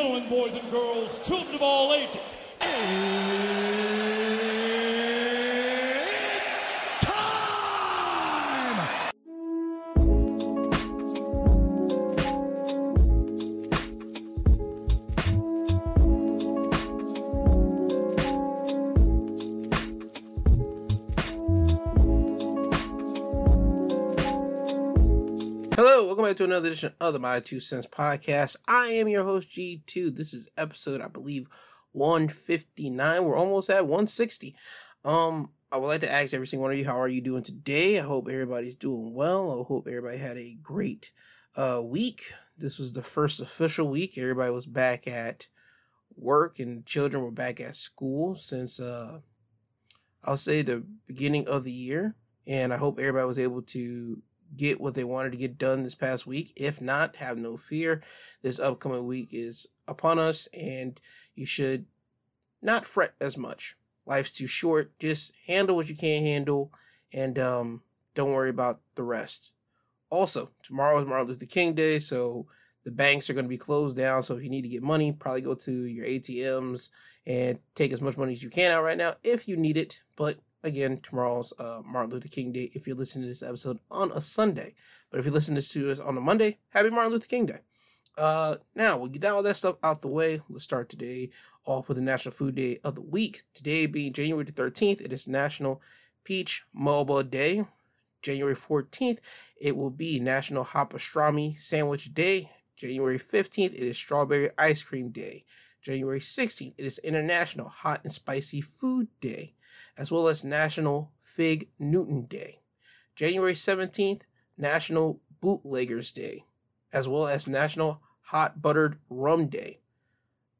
gentlemen, boys and girls, children of all ages. Another edition of the My Two Cents Podcast. I am your host G2. This is episode, I believe, 159. We're almost at 160. Um, I would like to ask every single one of you, how are you doing today? I hope everybody's doing well. I hope everybody had a great uh week. This was the first official week. Everybody was back at work and children were back at school since uh I'll say the beginning of the year. And I hope everybody was able to get what they wanted to get done this past week. If not, have no fear. This upcoming week is upon us, and you should not fret as much. Life's too short. Just handle what you can handle, and um, don't worry about the rest. Also, tomorrow is Martin Luther King Day, so the banks are going to be closed down. So if you need to get money, probably go to your ATMs and take as much money as you can out right now if you need it. But again, tomorrow's uh, Martin Luther King Day if you're listening to this episode on a Sunday. But if you're listening to us on a Monday, happy Martin Luther King Day. Uh, now, we get all that stuff out the way. Let's start today off with the National Food Day of the week. Today being January the 13th, it is National Peach Melba Day. January 14th, it will be National Hot Pastrami Sandwich Day. January 15th, it is Strawberry Ice Cream Day. January 16th, it is International Hot and Spicy Food Day as well as National Fig Newton Day. January 17th, National Bootleggers Day, as well as National Hot Buttered Rum Day.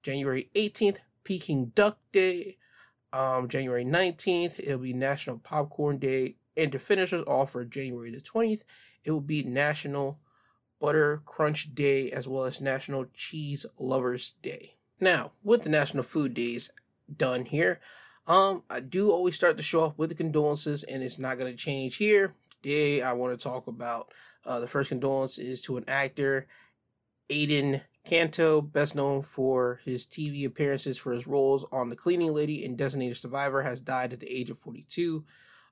January 18th, Peking Duck Day. Um, January 19th, it'll be National Popcorn Day. And to finish us off for January the 20th, it will be National Butter Crunch Day as well as National Cheese Lovers Day. Now, with the National Food Days done here, um, I do always start the show off with the condolences, and it's not going to change here. Today, I want to talk about uh, the first condolence is to an actor, Aiden Canto, best known for his TV appearances for his roles on The Cleaning Lady and Designated Survivor, has died at the age of 42.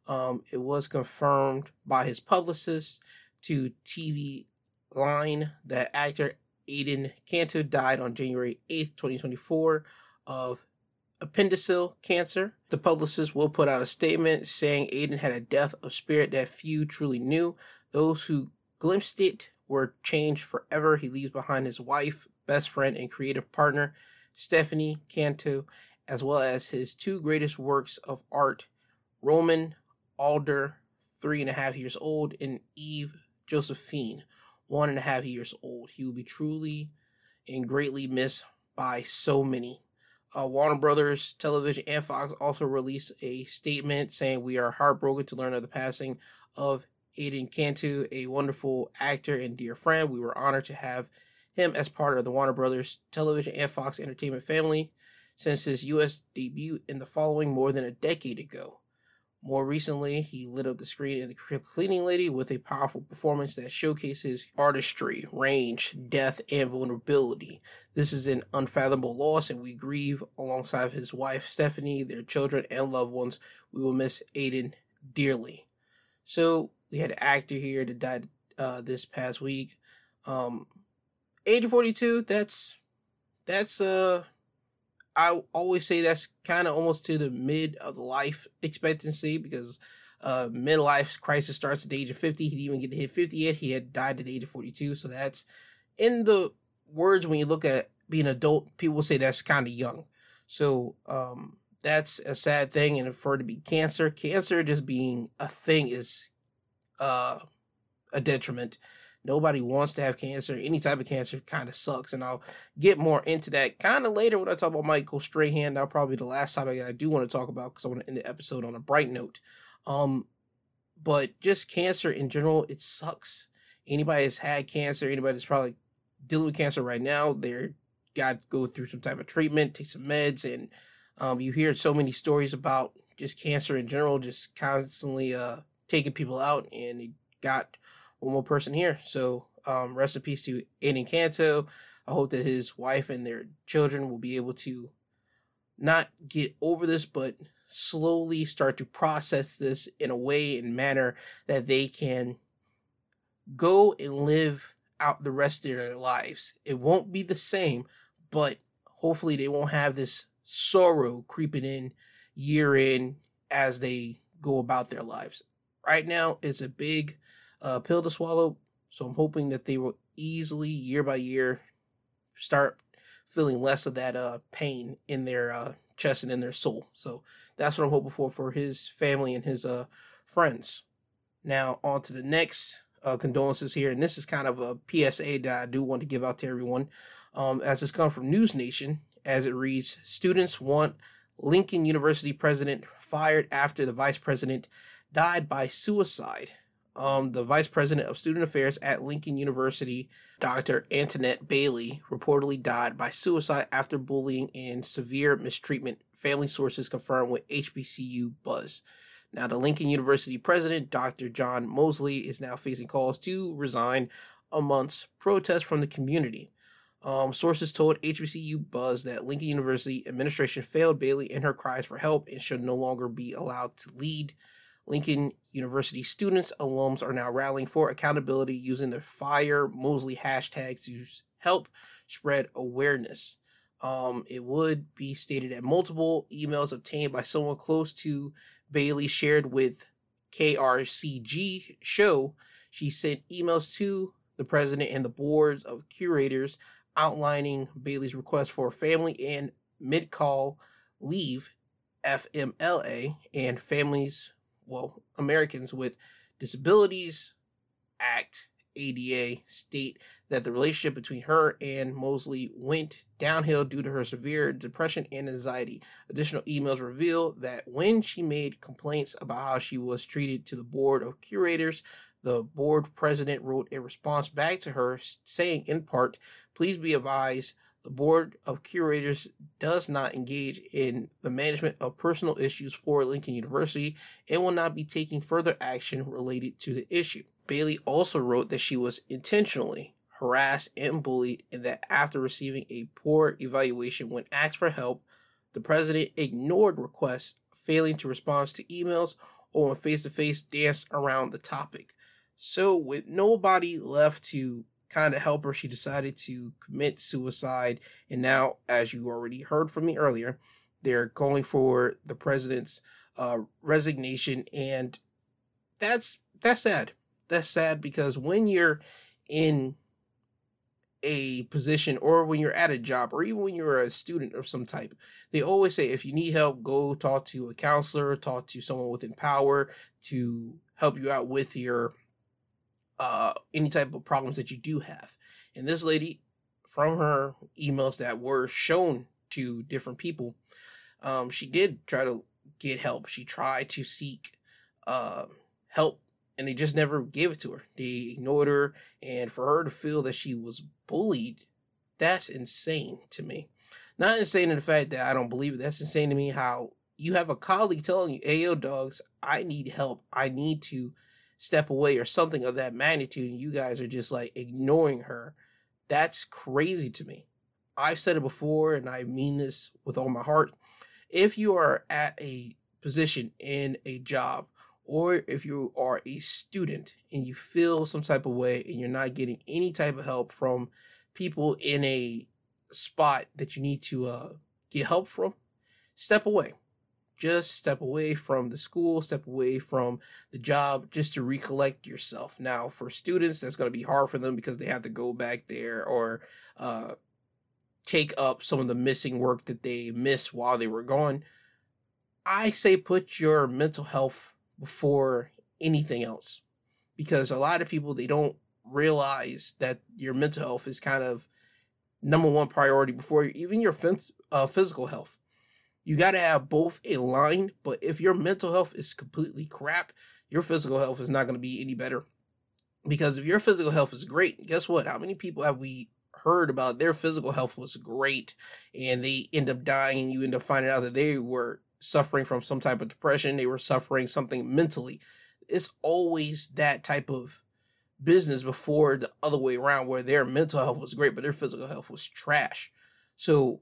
Um, it was confirmed by his publicist to TV Line that actor Aiden Canto died on January 8th, 2024, of appendiceal cancer. The publicist will put out a statement saying Aiden had a death of spirit that few truly knew. Those who glimpsed it were changed forever. He leaves behind his wife, best friend, and creative partner, Stephanie Canto, as well as his two greatest works of art, Roman Alder, three and a half years old, and Eve Josephine, one and a half years old. He will be truly and greatly missed by so many. Uh, Warner Brothers Television and Fox also released a statement saying we are heartbroken to learn of the passing of Aiden Canto, a wonderful actor and dear friend. We were honored to have him as part of the Warner Brothers Television and Fox Entertainment family since his U.S. debut in the following more than a decade ago. More recently, he lit up the screen in The Cleaning Lady with a powerful performance that showcases artistry, range, depth, and vulnerability. This is an unfathomable loss, and we grieve alongside his wife, Stephanie, their children, and loved ones. We will miss Aiden dearly. So, we had an actor here that died uh, this past week. Um, age 42, that's, that's, uh, I always say that's kind of almost to the mid of the life expectancy because uh, midlife crisis starts at the age of 50. He didn't even get to hit 50 yet. He had died at the age of 42. So that's in the words when you look at being adult, people say that's kind of young. So um, that's a sad thing. And for it to be cancer, cancer just being a thing is uh, a detriment. Nobody wants to have cancer. Any type of cancer kind of sucks. And I'll get more into that kind of later when I talk about Michael Strahan. That'll probably the last topic I do want to talk about because I want to end the episode on a bright note. Um, but just cancer in general, it sucks. Anybody that's had cancer, anybody that's probably dealing with cancer right now, they're got to go through some type of treatment, take some meds, and um, you hear so many stories about just cancer in general, just constantly uh taking people out, and it got one more person here. So um, rest in peace to Aiden Canto. I hope that his wife and their children will be able to not get over this, but slowly start to process this in a way and manner that they can go and live out the rest of their lives. It won't be the same, but hopefully they won't have this sorrow creeping in year in as they go about their lives. Right now, it's a big uh, pill to swallow, so I'm hoping that they will easily, year by year, start feeling less of that uh, pain in their uh, chest and in their soul. So that's what I'm hoping for for his family and his uh, friends. Now, on to the next uh, condolences here, and this is kind of a PSA that I do want to give out to everyone. Um, as it's come from News Nation, as it reads, students want Lincoln University president fired after the vice president died by suicide. Um, the vice president of student affairs at Lincoln University, Dr. Antoinette Bailey, reportedly died by suicide after bullying and severe mistreatment. Family sources confirmed with HBCU Buzz. Now, the Lincoln University president, Dr. John Moseley, is now facing calls to resign amongst protests from the community. Um, sources told HBCU Buzz that Lincoln University administration failed Bailey in her cries for help and should no longer be allowed to lead. Lincoln University students, alums are now rallying for accountability using the Fire Moseley hashtag to help spread awareness. Um, it would be stated that multiple emails obtained by someone close to Bailey shared with KRCG show she sent emails to the president and the boards of curators outlining Bailey's request for family and medical leave FMLA and families well, Americans with Disabilities Act ADA state that the relationship between her and Moseley went downhill due to her severe depression and anxiety. Additional emails reveal that when she made complaints about how she was treated to the board of curators, the board president wrote a response back to her saying, in part, please be advised the Board of Curators does not engage in the management of personal issues for Lincoln University and will not be taking further action related to the issue. Bailey also wrote that she was intentionally harassed and bullied, and that after receiving a poor evaluation when asked for help, the president ignored requests, failing to respond to emails or when face to face danced around the topic. So, with nobody left to kind of help her, she decided to commit suicide. And now, as you already heard from me earlier, they're calling for the president's uh, resignation, and that's that's sad. That's sad because when you're in a position or when you're at a job or even when you're a student of some type they always say if you need help go talk to a counselor talk to someone within power to help you out with your uh, any type of problems that you do have. And this lady, from her emails that were shown to different people, um, she did try to get help. She tried to seek uh, help, and they just never gave it to her. They ignored her, and for her to feel that she was bullied, that's insane to me. Not insane in the fact that I don't believe it. That's insane to me how you have a colleague telling you, "Hey, dogs, I need help. I need to." Step away or something of that magnitude and you guys are just like ignoring her that's crazy to me. I've said it before and i mean this with all my heart. If you are at a position in a job or if you are a student and you feel some type of way and you're not getting any type of help from people in a spot that you need to uh, get help from step away just step away from the school, step away from the job just to recollect yourself. Now, for students, that's going to be hard for them because they have to go back there or uh, take up some of the missing work that they missed while they were gone. I say put your mental health before anything else because a lot of people they don't realize that your mental health is kind of number one priority before even your uh, physical health you got to have both a line, but if your mental health is completely crap, your physical health is not going to be any better. Because if your physical health is great, guess what? How many people have we heard about their physical health was great and they end up dying and you end up finding out that they were suffering from some type of depression, they were suffering something mentally. It's always that type of business before the other way around, where their mental health was great, but their physical health was trash. So,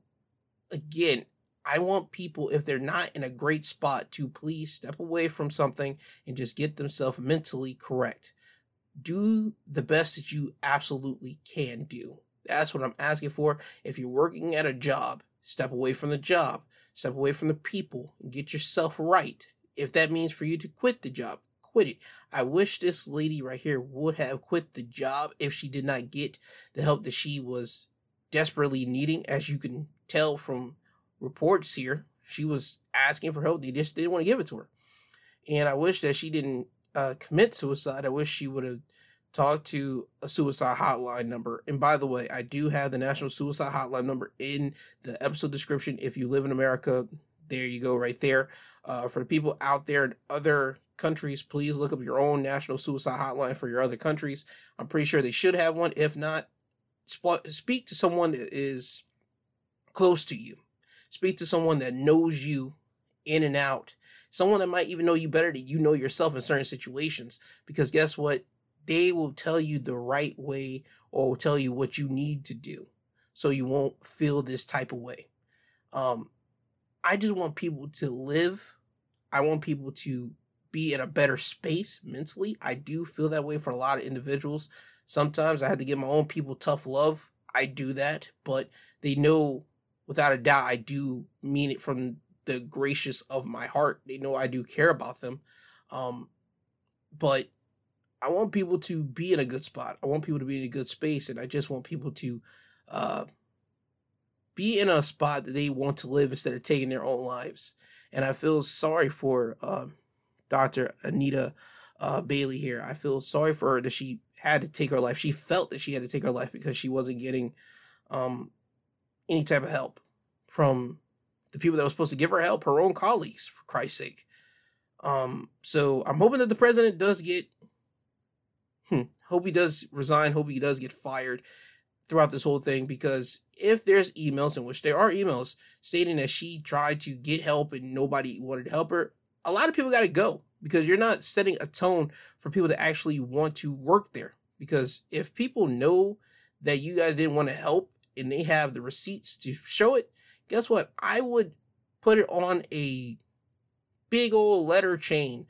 again, I want people, if they're not in a great spot, to please step away from something and just get themselves mentally correct. Do the best that you absolutely can do. That's what I'm asking for. If you're working at a job, step away from the job, step away from the people, and get yourself right. If that means for you to quit the job, quit it. I wish this lady right here would have quit the job if she did not get the help that she was desperately needing. As you can tell from reports here, she was asking for help. They just didn't want to give it to her. And I wish that she didn't uh, commit suicide. I wish she would have talked to a suicide hotline number. And by the way, I do have the National Suicide Hotline number in the episode description. If you live in America, there you go, right there. Uh, for the people out there in other countries, please look up your own national suicide hotline for your other countries. I'm pretty sure they should have one. If not, sp- speak to someone that is close to you. Speak to someone that knows you in and out. Someone that might even know you better than you know yourself in certain situations. Because guess what? They will tell you the right way or will tell you what you need to do so you won't feel this type of way. Um, I just want people to live. I want people to be in a better space mentally. I do feel that way for a lot of individuals. Sometimes I had to give my own people tough love. I do that, but they know without a doubt I do mean it from the gracious of my heart. They know I do care about them. Um, but I want people to be in a good spot. I want people to be in a good space, and I just want people to uh, be in a spot that they want to live instead of taking their own lives. And I feel sorry for uh, Dr. Anita uh, Bailey here. I feel sorry for her that she had to take her life. She felt that she had to take her life because she wasn't getting um, any type of help from the people that were supposed to give her help, her own colleagues, for Christ's sake. Um, so I'm hoping that the president does get, hmm, hope he does resign, hope he does get fired throughout this whole thing because if there's emails in which there are emails stating that she tried to get help and nobody wanted to help her, a lot of people got to go because you're not setting a tone for people to actually want to work there. Because if people know that you guys didn't want to help and they have the receipts to show it, guess what? I would put it on a big old letter chain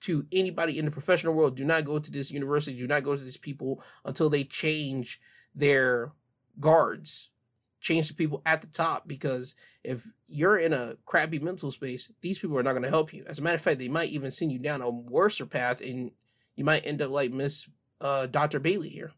to anybody in the professional world. Do not go to this university. Do not go to these people until they change their guards, change the people at the top because if you're in a crappy mental space, these people are not going to help you. As a matter of fact, they might even send you down a worse path, and you might end up like Miss uh, Dr. Bailey here.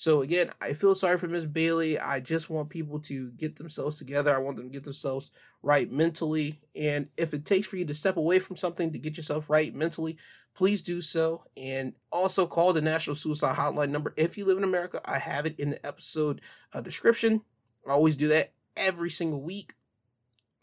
So again, I feel sorry for Miss Bailey. I just want people to get themselves together. I want them to get themselves right mentally. And if it takes for you to step away from something to get yourself right mentally, please do so. And also call the National Suicide Hotline number. If you live in America, I have it in the episode uh, description. I always do that every single week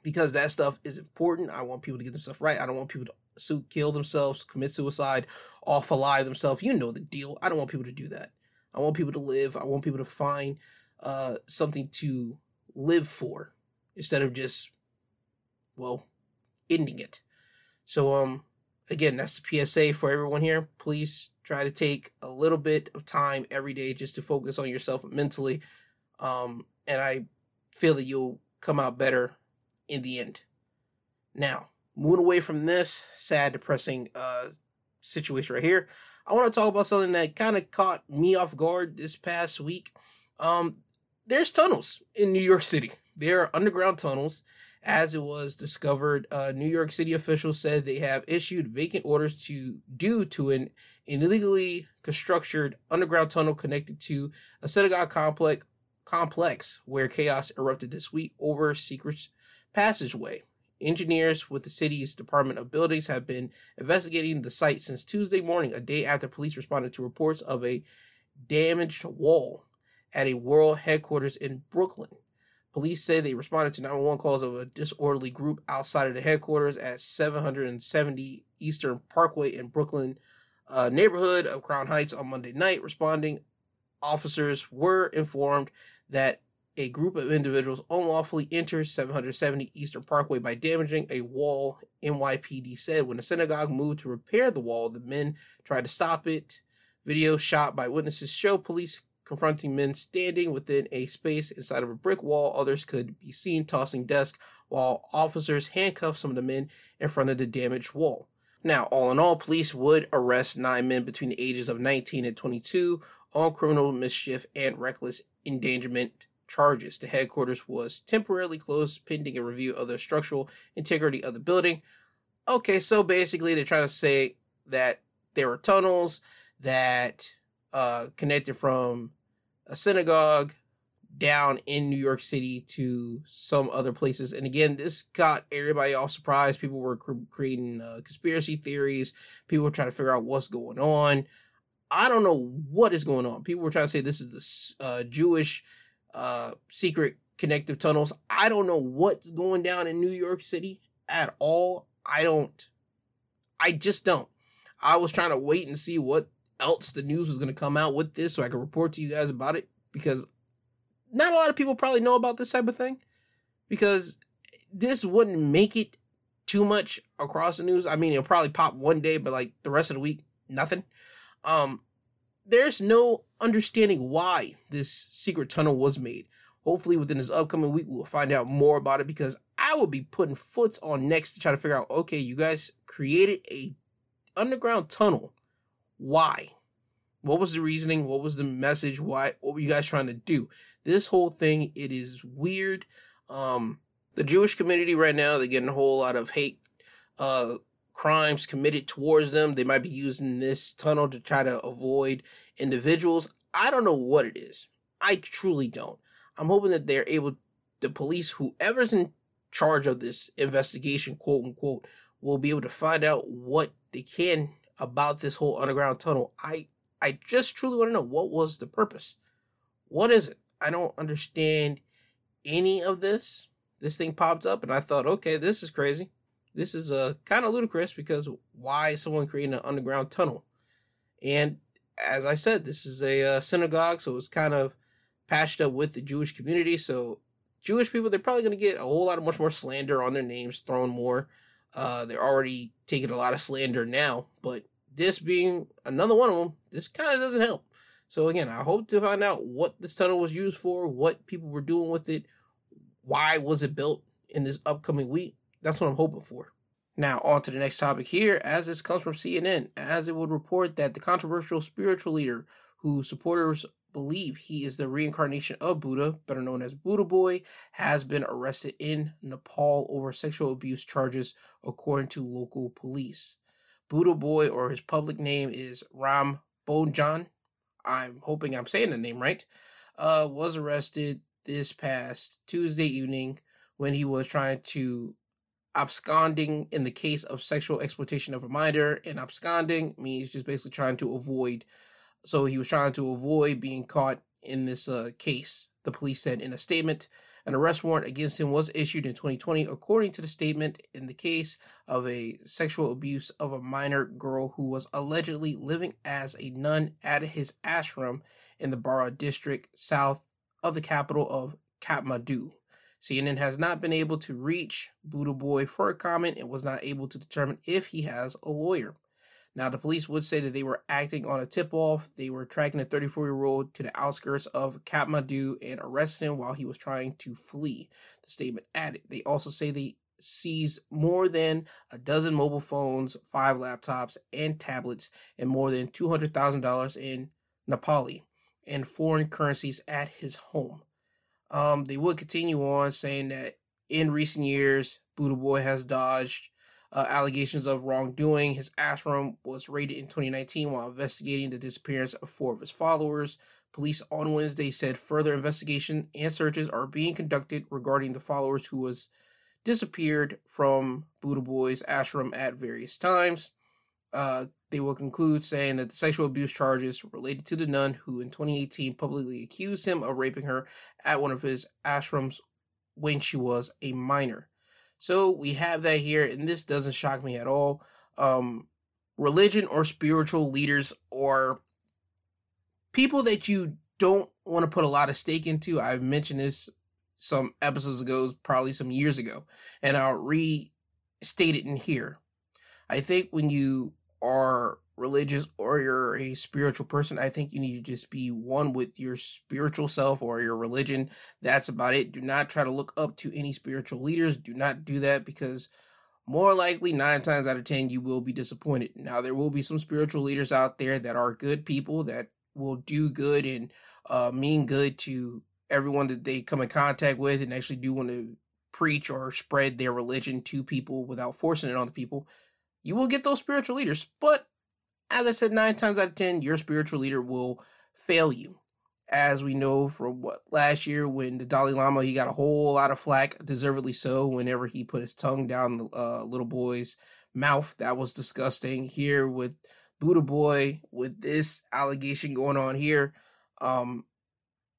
because that stuff is important. I want people to get themselves right. I don't want people to kill themselves, commit suicide, off lie themselves. You know the deal. I don't want people to do that. I want people to live. I want people to find uh, something to live for instead of just, well, ending it. So, um, again, that's the PSA for everyone here. Please try to take a little bit of time every day just to focus on yourself mentally. Um, and I feel that you'll come out better in the end. Now, moving away from this sad, depressing uh, situation right here, I want to talk about something that kind of caught me off guard this past week. Um, there's tunnels in New York City. There are underground tunnels. As it was discovered, uh, New York City officials said they have issued vacant orders to due to an illegally constructed underground tunnel connected to a synagogue complex complex where chaos erupted this week over a secret passageway. Engineers with the city's Department of Buildings have been investigating the site since Tuesday morning, a day after police responded to reports of a damaged wall at a world headquarters in Brooklyn. Police say they responded to 911 calls of a disorderly group outside of the headquarters at 770 Eastern Parkway in Brooklyn uh, neighborhood of Crown Heights on Monday night. Responding officers were informed that a group of individuals unlawfully entered 770 Eastern Parkway by damaging a wall, NYPD said. When the synagogue moved to repair the wall, the men tried to stop it Video shot by witnesses show police confronting men standing within a space inside of a brick wall. Others could be seen tossing desks while officers handcuffed some of the men in front of the damaged wall. Now, all in all, police would arrest nine men between the ages of 19 and 22 on criminal mischief and reckless endangerment charges. The headquarters was temporarily closed pending a review of the structural integrity of the building. Okay, so basically, they're trying to say that there were tunnels that uh, connected from a synagogue down in New York City to some other places. And again, this got everybody off surprise. People were cr- creating uh, conspiracy theories. People were trying to figure out what's going on. I don't know what is going on. People were trying to say this is the uh, Jewish uh, secret connective tunnels. I don't know what's going down in New York City at all. I don't. I just don't. I was trying to wait and see what else the news was going to come out with this so I could report to you guys about it because not a lot of people probably know about this type of thing because this wouldn't make it too much across the news. I mean, it'll probably pop one day, but like the rest of the week, nothing. Um, there's no understanding why this secret tunnel was made. Hopefully, within this upcoming week, we'll find out more about it because I will be putting foots on next to try to figure out. Okay, you guys created a underground tunnel. Why? What was the reasoning? What was the message? Why? What were you guys trying to do? This whole thing, it is weird. Um, the Jewish community right now, they're getting a whole lot of hate, uh, crimes committed towards them. They might be using this tunnel to try to avoid individuals. I don't know what it is. I truly don't. I'm hoping that they're able, the police, whoever's in charge of this investigation, quote unquote, will be able to find out what they can about this whole underground tunnel. I I just truly want to know what was the purpose. What is it? I don't understand any of this. This thing popped up and I thought, okay, this is crazy. This is uh, kind of ludicrous because why is someone creating an underground tunnel? And as I said, this is a uh, synagogue, so it's kind of patched up with the Jewish community. So Jewish people, they're probably going to get a whole lot of much more slander on their names thrown more. Uh, they're already taking a lot of slander now, but this being another one of them, this kind of doesn't help. So again, I hope to find out what this tunnel was used for, what people were doing with it, why was it built in this upcoming week. That's what I'm hoping for. Now, on to the next topic here, as this comes from CNN, as it would report that the controversial spiritual leader who supporters believe he is the reincarnation of Buddha, better known as Buddha Boy, has been arrested in Nepal over sexual abuse charges, according to local police. Buddha Boy, or his public name is Ram Bomjan, I'm hoping I'm saying the name right, uh, was arrested this past Tuesday evening when he was trying to absconding in the case of sexual exploitation of a minor. And absconding means just basically trying to avoid. So he was trying to avoid being caught in this uh, case, the police said in a statement. An arrest warrant against him was issued in 2020, according to the statement in the case of a sexual abuse of a minor girl who was allegedly living as a nun at his ashram in the Bara district south of the capital of Kathmandu. CNN has not been able to reach Buddha Boy for a comment and was not able to determine if he has a lawyer. Now, the police would say that they were acting on a tip off. They were tracking a 34 year old to the outskirts of Kathmandu and arrested him while he was trying to flee. The statement added. They also say they seized more than a dozen mobile phones, five laptops, and tablets, and more than $200,000 in Nepali and foreign currencies at his home. Um, they would continue on saying that in recent years, Buddha Boy has dodged uh, allegations of wrongdoing. His ashram was raided in 2019 while investigating the disappearance of four of his followers. Police on Wednesday said further investigation and searches are being conducted regarding the followers who was disappeared from Buddha Boy's ashram at various times. Uh, they will conclude saying that the sexual abuse charges related to the nun who in 2018 publicly accused him of raping her at one of his ashrams when she was a minor. So we have that here, and this doesn't shock me at all. Um, religion or spiritual leaders or people that you don't want to put a lot of stake into. I've mentioned this some episodes ago, probably some years ago, and I'll restate it in here. I think when you are religious or you're a spiritual person, I think you need to just be one with your spiritual self or your religion. That's about it. Do not try to look up to any spiritual leaders. Do not do that because more likely, nine times out of ten, you will be disappointed. Now, there will be some spiritual leaders out there that are good people that will do good and uh, mean good to everyone that they come in contact with and actually do want to preach or spread their religion to people without forcing it on the people. You will get those spiritual leaders, but as I said, nine times out of ten, your spiritual leader will fail you. As we know from what last year when the Dalai Lama he got a whole lot of flack, deservedly so, whenever he put his tongue down the uh, little boy's mouth. That was disgusting. Here with Buddha Boy, with this allegation going on here, um,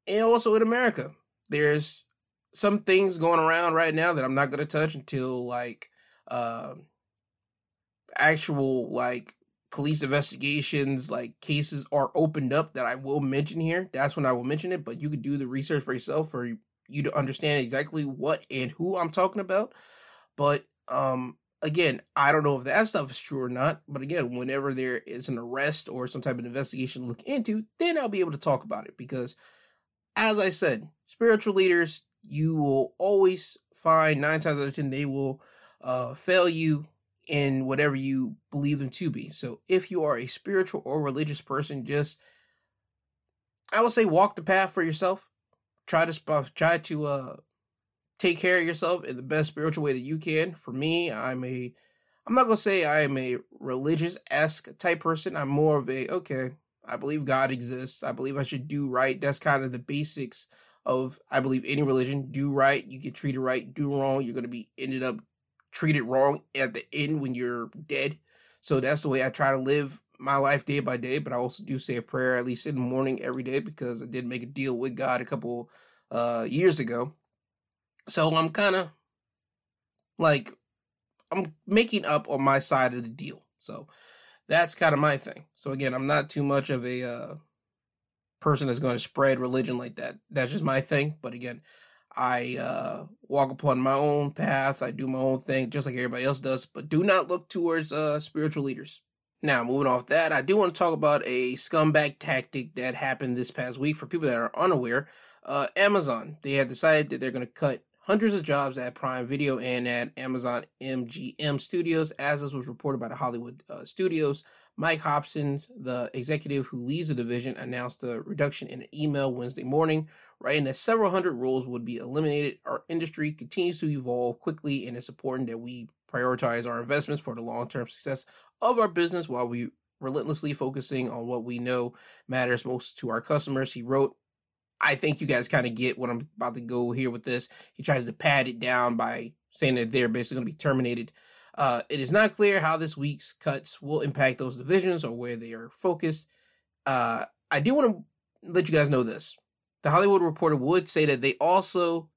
and also in America, there's some things going around right now that I'm not going to touch until like uh, actual like police investigations, like cases are opened up that I will mention here, that's when I will mention it. But you could do the research for yourself for you to understand exactly what and who I'm talking about. But um again, I don't know if that stuff is true or not. But again, whenever there is an arrest or some type of investigation to look into, then I'll be able to talk about it. Because as I said, spiritual leaders, you will always find nine times out of ten they will uh fail you in whatever you believe them to be. So if you are a spiritual or religious person, just I would say walk the path for yourself. Try to try to uh take care of yourself in the best spiritual way that you can. For me, I'm a I'm not gonna say I am a religious esque type person. I'm more of a okay. I believe God exists. I believe I should do right. That's kind of the basics of I believe any religion. Do right, you get treated right. Do wrong, you're gonna be ended up treated wrong at the end when you're dead. So that's the way I try to live my life day by day. But I also do say a prayer at least in the morning every day because I did make a deal with God a couple uh, years ago. So I'm kind of like I'm making up on my side of the deal. So that's kind of my thing. So again, I'm not too much of a uh, person that's going to spread religion like that. That's just my thing. But again, I uh, walk upon my own path. I do my own thing, just like everybody else does. But do not look towards uh, spiritual leaders. Now, moving off that, I do want to talk about a scumbag tactic that happened this past week. For people that are unaware, uh, Amazon they have decided that they're going to cut hundreds of jobs at Prime Video and at Amazon MGM Studios, as this was reported by the Hollywood uh, Studios. Mike Hopkins, the executive who leads the division, announced the reduction in an email Wednesday morning, writing that several hundred roles would be eliminated. Our industry continues to evolve quickly, and it's important that we prioritize our investments for the long term success of our business while we relentlessly focusing on what we know matters most to our customers. He wrote, I think you guys kind of get what I'm about to go here with this. He tries to pad it down by saying that they're basically going to be terminated uh, it is not clear how this week's cuts will impact those divisions or where they are focused. Uh, I do want to let you guys know this. The Hollywood Reporter would say that they also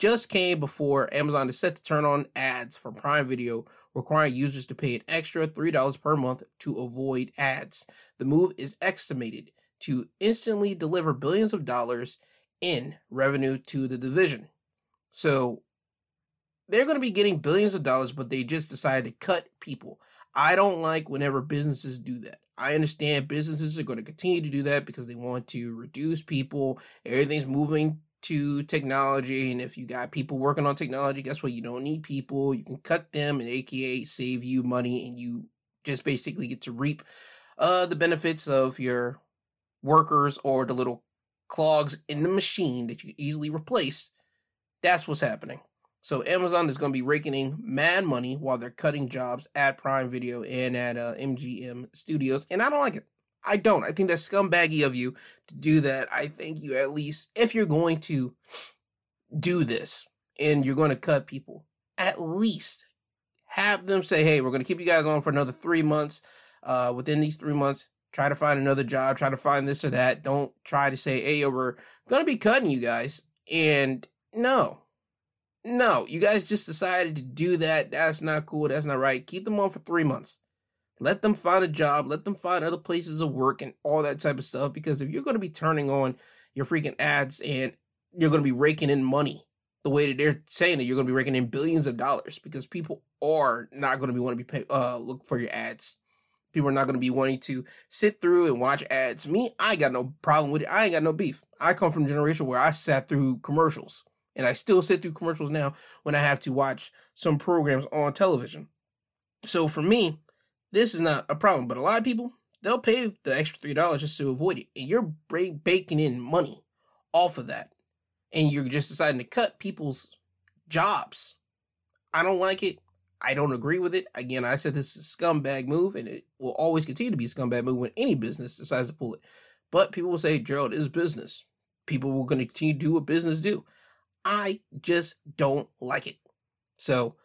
just came before Amazon is set to turn on ads for Prime Video, requiring users to pay an extra $3 per month to avoid ads. The move is estimated to instantly deliver billions of dollars in revenue to the division. So they're going to be getting billions of dollars, but they just decided to cut people. I don't like whenever businesses do that. I understand businesses are going to continue to do that because they want to reduce people. Everything's moving to technology. And if you got people working on technology, guess what? You don't need people. You can cut them and AKA save you money and you just basically get to reap uh, the benefits of your workers or the little clogs in the machine that you easily replace. That's what's happening. So Amazon is going to be raking in mad money while they're cutting jobs at Prime Video and at uh, MGM Studios, and I don't like it. I don't. I think that's scumbaggy of you to do that. I think you at least, if you're going to do this and you're going to cut people, at least have them say, "Hey, we're going to keep you guys on for another three months. Uh, within these three months, try to find another job. Try to find this or that. Don't try to say, "Hey, we're going to be cutting you guys." And no, no, you guys just decided to do that. That's not cool. That's not right. Keep them on for three months. Let them find a job. Let them find other places of work and all that type of stuff. Because if you're going to be turning on your freaking ads and you're going to be raking in money the way that they're saying that you're going to be raking in billions of dollars because people are not going to be want to be pay, uh look for your ads People are not going to be wanting to sit through and watch ads. Me, I got no problem with it. I ain't got no beef. I come from a generation where I sat through commercials and I still sit through commercials now when I have to watch some programs on television. So for me, this is not a problem. But a lot of people, they'll pay the extra $3 just to avoid it. And you're baking in money off of that. And you're just deciding to cut people's jobs. I don't like it. I don't agree with it. Again, I said this is a scumbag move, and it will always continue to be a scumbag move when any business decides to pull it. But people will say, Gerald, is business. People will going to continue to do what business do. I just don't like it. So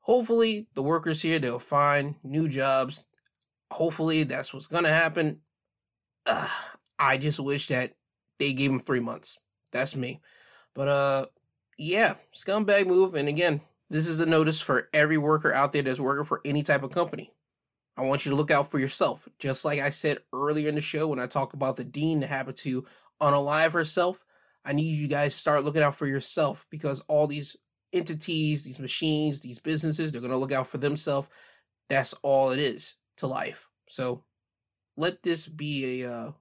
hopefully the workers here, they'll find new jobs. Hopefully that's what's to happen. I just wish that they gave him three months. That's me. But uh, yeah, scumbag move. And again, this is a notice for every worker out there that's working for any type of company. I want you to look out for yourself. Just like I said earlier in the show when I talk about the dean that happened to unalive herself, I need you guys to start looking out for yourself because all these entities, these machines, these businesses, they're going to look out for themselves. That's all it is to life. So let this be a uh,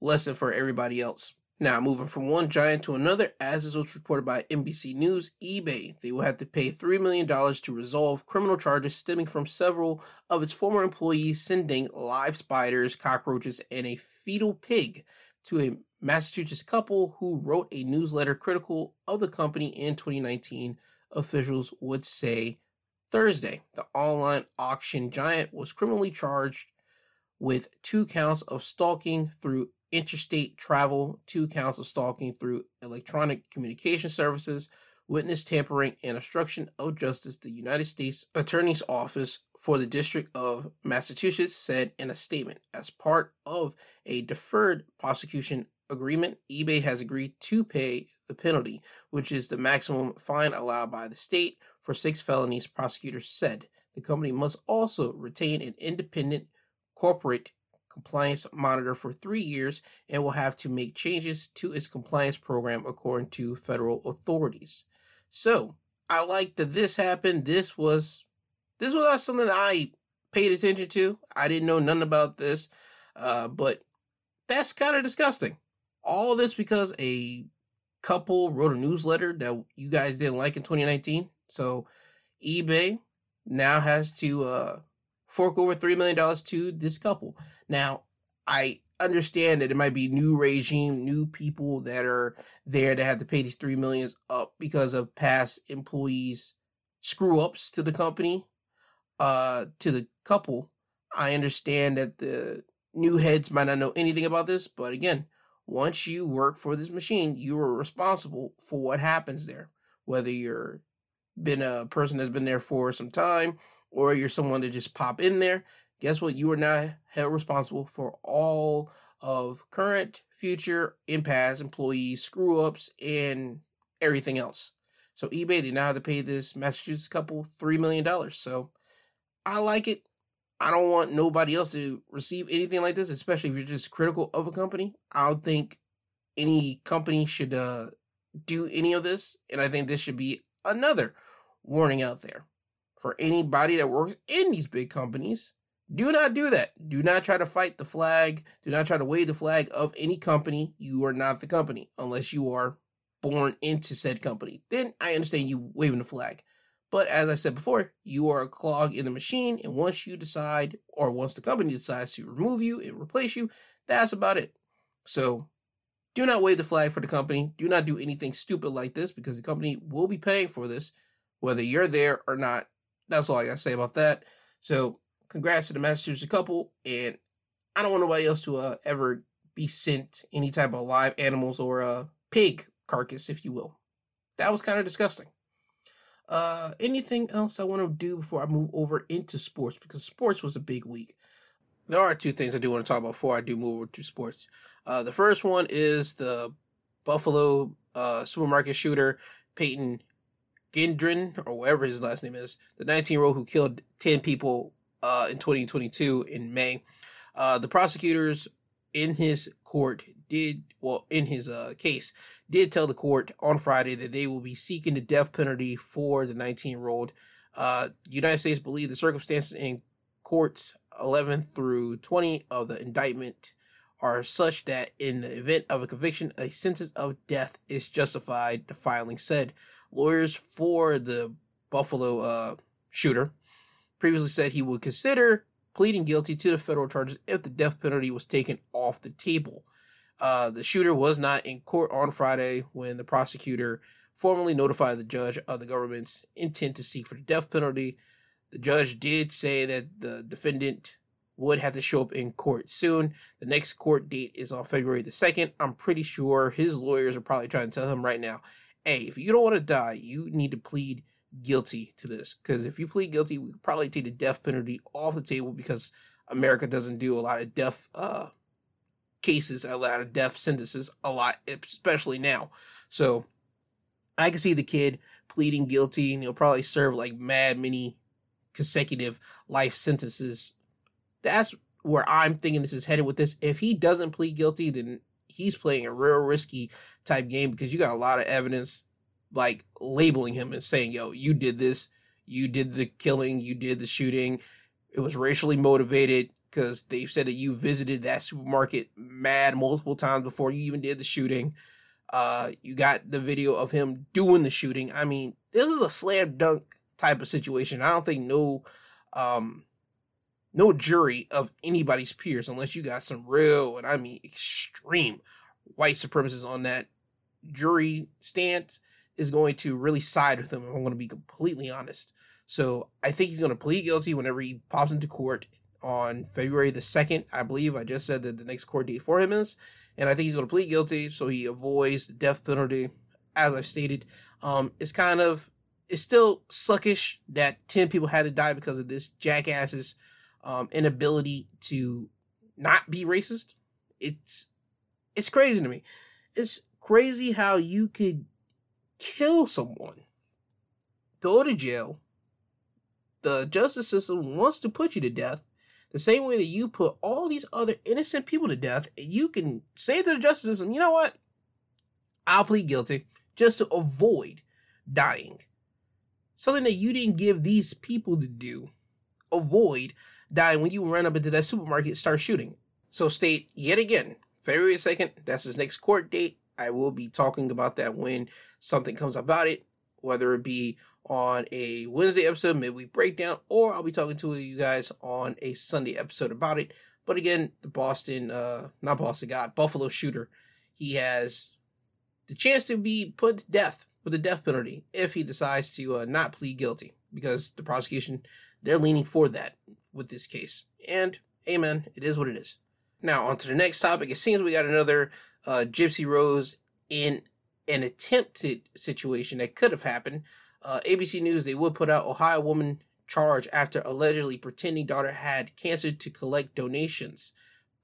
lesson for everybody else. Now, moving from one giant to another, as is was reported by NBC News, eBay, they will have to pay $3 million to resolve criminal charges stemming from several of its former employees sending live spiders, cockroaches, and a fetal pig to a Massachusetts couple who wrote a newsletter critical of the company in 2019, officials would say Thursday. The online auction giant was criminally charged with two counts of stalking through interstate travel, two counts of stalking through electronic communication services, witness tampering, and obstruction of justice, the United States Attorney's Office for the District of Massachusetts said in a statement. As part of a deferred prosecution agreement, eBay has agreed to pay the penalty, which is the maximum fine allowed by the state for six felonies, prosecutors said. The company must also retain an independent corporate compliance monitor for three years and will have to make changes to its compliance program according to federal authorities. So I like that this happened. This was this was not something I paid attention to. I didn't know nothing about this, uh, but that's kind of disgusting. All this because a couple wrote a newsletter that you guys didn't like in 2019. So eBay now has to uh, fork over $3 million to this couple. Now, I understand that it might be new regime, new people that are there that have to pay these three millions up because of past employees screw ups to the company, uh, to the couple. I understand that the new heads might not know anything about this, but again, once you work for this machine, you are responsible for what happens there. Whether you're been a person that's been there for some time or you're someone to just pop in there, guess what? You are now held responsible for all of current, future, and past employees, screw ups, and everything else. So eBay they now have to pay this Massachusetts couple three million dollars. So I like it. I don't want nobody else to receive anything like this, especially if you're just critical of a company. I don't think any company should uh, do any of this, and I think this should be another warning out there for anybody that works in these big companies do not do that. Do not try to fight the flag. Do not try to wave the flag of any company. You are not the company unless you are born into said company. Then I understand you waving the flag. But as I said before, you are a clog in the machine. And once you decide, or once the company decides to remove you and replace you, that's about it. So do not wave the flag for the company. Do not do anything stupid like this because the company will be paying for this, whether you're there or not. That's all I got to say about that. So congrats to the Massachusetts couple, and I don't want nobody else to uh, ever be sent any type of live animals or a uh, pig carcass, if you will. That was kind of disgusting. Uh, anything else I want to do before I move over into sports? Because sports was a big week. There are two things I do want to talk about before I do move over to sports. Uh, the first one is the Buffalo uh, supermarket shooter, Peyton Gendron, or whatever his last name is, the 19 year old who killed 10 people uh, in 2022 in May. Uh, the prosecutors in his court did, well, in his uh, case, did tell the court on Friday that they will be seeking the death penalty for the 19 year old. Uh, United States believe the circumstances in court's 11 through 20 of the indictment are such that in the event of a conviction, a sentence of death is justified, the filing said. Lawyers for the Buffalo uh, shooter previously said he would consider pleading guilty to the federal charges if the death penalty was taken off the table. Uh, the shooter was not in court on Friday when the prosecutor formally notified the judge of the government's intent to seek for the death penalty. The judge did say that the defendant would have to show up in court soon. The next court date is on February the 2nd. I'm pretty sure his lawyers are probably trying to tell him right now hey, if you don't want to die, you need to plead guilty to this. Because if you plead guilty, we could probably take the death penalty off the table because America doesn't do a lot of death uh, cases, a lot of uh, death sentences, a lot, especially now. So I can see the kid pleading guilty and he'll probably serve like mad many consecutive life sentences. That's where I'm thinking this is headed with this. If he doesn't plead guilty, then he's playing a real risky type game because you got a lot of evidence like labeling him and saying, yo, you did this, you did the killing, you did the shooting. It was racially motivated because they said that you visited that supermarket mad multiple times before you even did the shooting. Uh, you got the video of him doing the shooting. I mean, this is a slam dunk type of situation. I don't think no, um, no jury of anybody's peers, unless you got some real and I mean extreme white supremacists on that jury stance, is going to really side with him. I'm going to be completely honest. So I think he's going to plead guilty whenever he pops into court on February the 2nd. I believe I just said that the next court date for him is. And I think he's going to plead guilty so he avoids the death penalty. As I've stated, um, it's kind of, it's still suckish that 10 people had to die because of this jackass's um, inability to not be racist. It's, it's crazy to me. It's crazy how you could kill someone, go to jail. The justice system wants to put you to death the same way that you put all these other innocent people to death. You can say to the justice system, you know what? I'll plead guilty just to avoid dying. Something that you didn't give these people to do. Avoid dying when you run up into that supermarket and start shooting. So state yet again, February 2nd, that's his next court date. I will be talking about that when something comes about it, whether it be on a Wednesday episode, midweek breakdown, or I'll be talking to you guys on a Sunday episode about it. But again, the Boston, uh, not Boston, God, Buffalo shooter, he has the chance to be put to death with the death penalty if he decides to uh, not plead guilty because the prosecution, they're leaning for that with this case. And amen, it is what it is. Now, on to the next topic. It seems we got another uh, Gypsy Rose in an attempted situation that could have happened. Uh, ABC News, they would put out Ohio woman charged after allegedly pretending daughter had cancer to collect donations.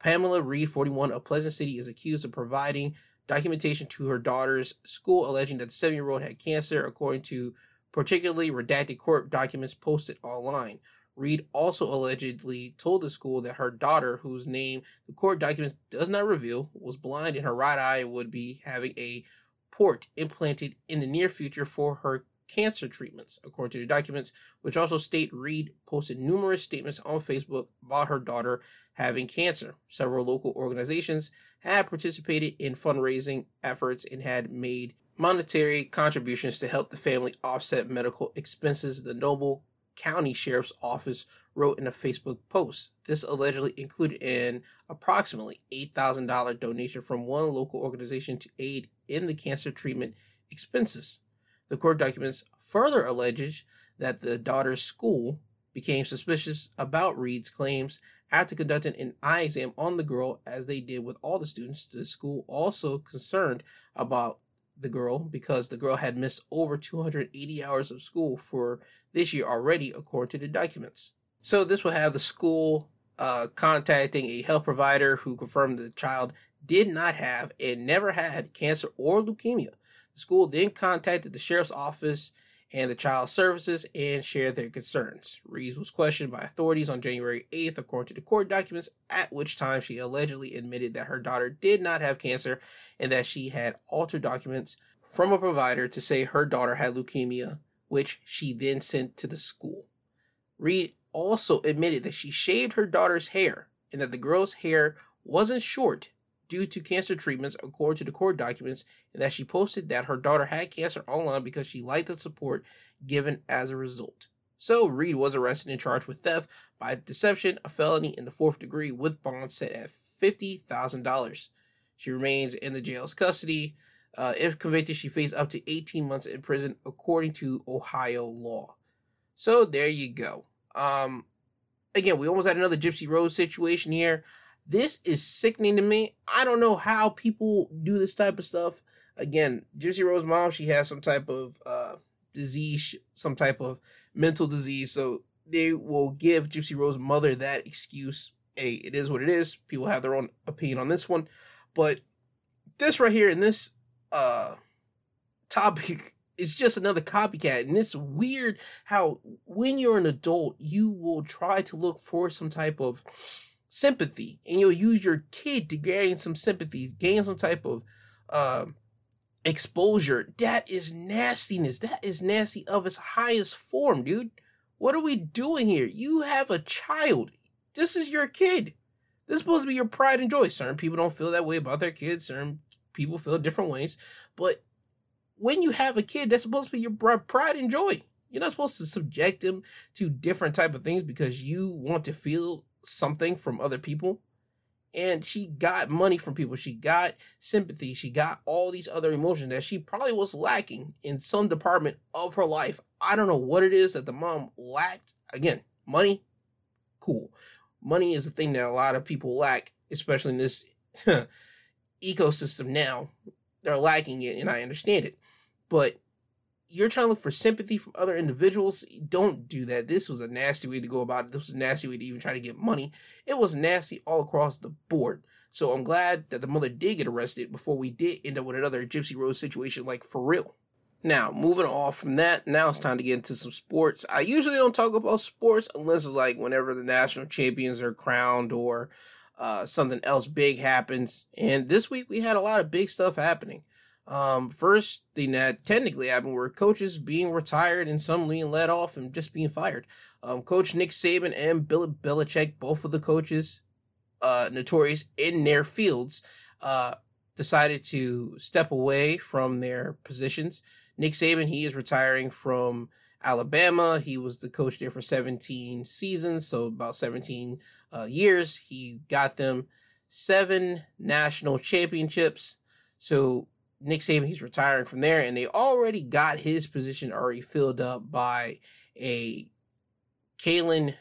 Pamela Reed, 41 of Pleasant City, is accused of providing documentation to her daughter's school alleging that the seven year old had cancer, according to particularly redacted court documents posted online. Reed also allegedly told the school that her daughter, whose name the court documents does not reveal, was blind in her right eye and would be having a port implanted in the near future for her cancer treatments, according to the documents, which also state Reed posted numerous statements on Facebook about her daughter having cancer. Several local organizations had participated in fundraising efforts and had made monetary contributions to help the family offset medical expenses. The Noble County Sheriff's Office wrote in a Facebook post. This allegedly included an approximately $8,000 donation from one local organization to aid in the cancer treatment expenses. The court documents further allege that the daughter's school became suspicious about Reed's claims after conducting an eye exam on the girl, as they did with all the students. The school also concerned about the girl because the girl had missed over 280 hours of school for this year already, according to the documents. So this will have the school uh, contacting a health provider who confirmed the child did not have and never had cancer or leukemia. The school then contacted the sheriff's office and the child services and shared their concerns. Reeves was questioned by authorities on January 8th, according to the court documents, at which time she allegedly admitted that her daughter did not have cancer and that she had altered documents from a provider to say her daughter had leukemia, which she then sent to the school. Reed also admitted that she shaved her daughter's hair and that the girl's hair wasn't short due to cancer treatments, according to the court documents, and that she posted that her daughter had cancer online because she liked the support given as a result. So Reed was arrested and charged with theft by deception, a felony in the fourth degree, with bond set at fifty thousand dollars. She remains in the jail's custody. Uh, if convicted, she faced up to 18 months in prison, according to Ohio law. So there you go. Um, again, we almost had another Gypsy Rose situation here. This is sickening to me. I don't know how people do this type of stuff. Again, Gypsy Rose mom, she has some type of uh, disease, some type of mental disease. So they will give Gypsy Rose mother that excuse. Hey, it is what it is. People have their own opinion on this one. But this right here in this uh topic is just another copycat. And it's weird how when you're an adult, you will try to look for some type of sympathy and you'll use your kid to gain some sympathy, gain some type of um exposure. That is nastiness. That is nasty of its highest form, dude. What are we doing here? You have a child. This is your kid. This is supposed to be your pride and joy. Certain people don't feel that way about their kids. Certain people feel different ways. But when you have a kid, that's supposed to be your pride and joy. You're not supposed to subject them to different type of things because you want to feel something from other people and she got money from people. She got sympathy. She got all these other emotions that she probably was lacking in some department of her life. I don't know what it is that the mom lacked. Again, money, cool. Money is a thing that a lot of people lack, especially in this ecosystem now. They're lacking it, and I understand it. But you're trying to look for sympathy from other individuals, don't do that. This was a nasty way to go about it. This was a nasty way to even try to get money. It was nasty all across the board. So I'm glad that the mother did get arrested before we did end up with another Gypsy Rose situation, like for real. Now, moving off from that, now it's time to get into some sports. I usually don't talk about sports unless it's like whenever the national champions are crowned or uh, something else big happens. And this week we had a lot of big stuff happening. Um, first thing that technically happened were coaches being retired and some being let off and just being fired. Um, Coach Nick Saban and Bill Belichick, both of the coaches, uh, notorious in their fields, uh, decided to step away from their positions. Nick Saban, he is retiring from Alabama. He was the coach there for 17 seasons, so about 17 uh, years. He got them seven national championships. So Nick Saban, he's retiring from there, and they already got his position already filled up by a Kalen